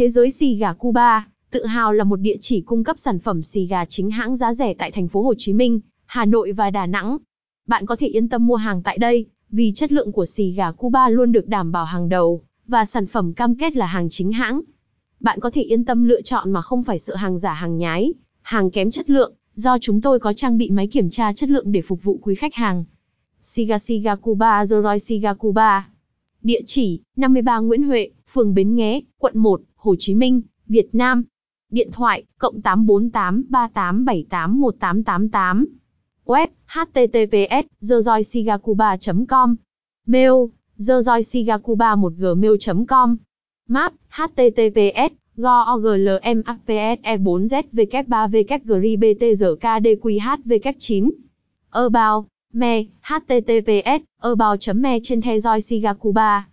Thế giới xì gà Cuba, tự hào là một địa chỉ cung cấp sản phẩm xì gà chính hãng giá rẻ tại thành phố Hồ Chí Minh, Hà Nội và Đà Nẵng. Bạn có thể yên tâm mua hàng tại đây, vì chất lượng của xì gà Cuba luôn được đảm bảo hàng đầu, và sản phẩm cam kết là hàng chính hãng. Bạn có thể yên tâm lựa chọn mà không phải sợ hàng giả hàng nhái, hàng kém chất lượng, do chúng tôi có trang bị máy kiểm tra chất lượng để phục vụ quý khách hàng. Siga Siga Cuba The Roy Siga Cuba Địa chỉ 53 Nguyễn Huệ, phường Bến Nghé, quận 1, Hồ Chí Minh, Việt Nam. Điện thoại, cộng 848 3878 1888. Web, https, thejoysigacuba.com. Mail, thejoysigacuba1gmail.com. Map, https, gorglmapse4zvk3vkgribtzkdqhv9. About, me, https, about.me trên theo dõi Sigacuba.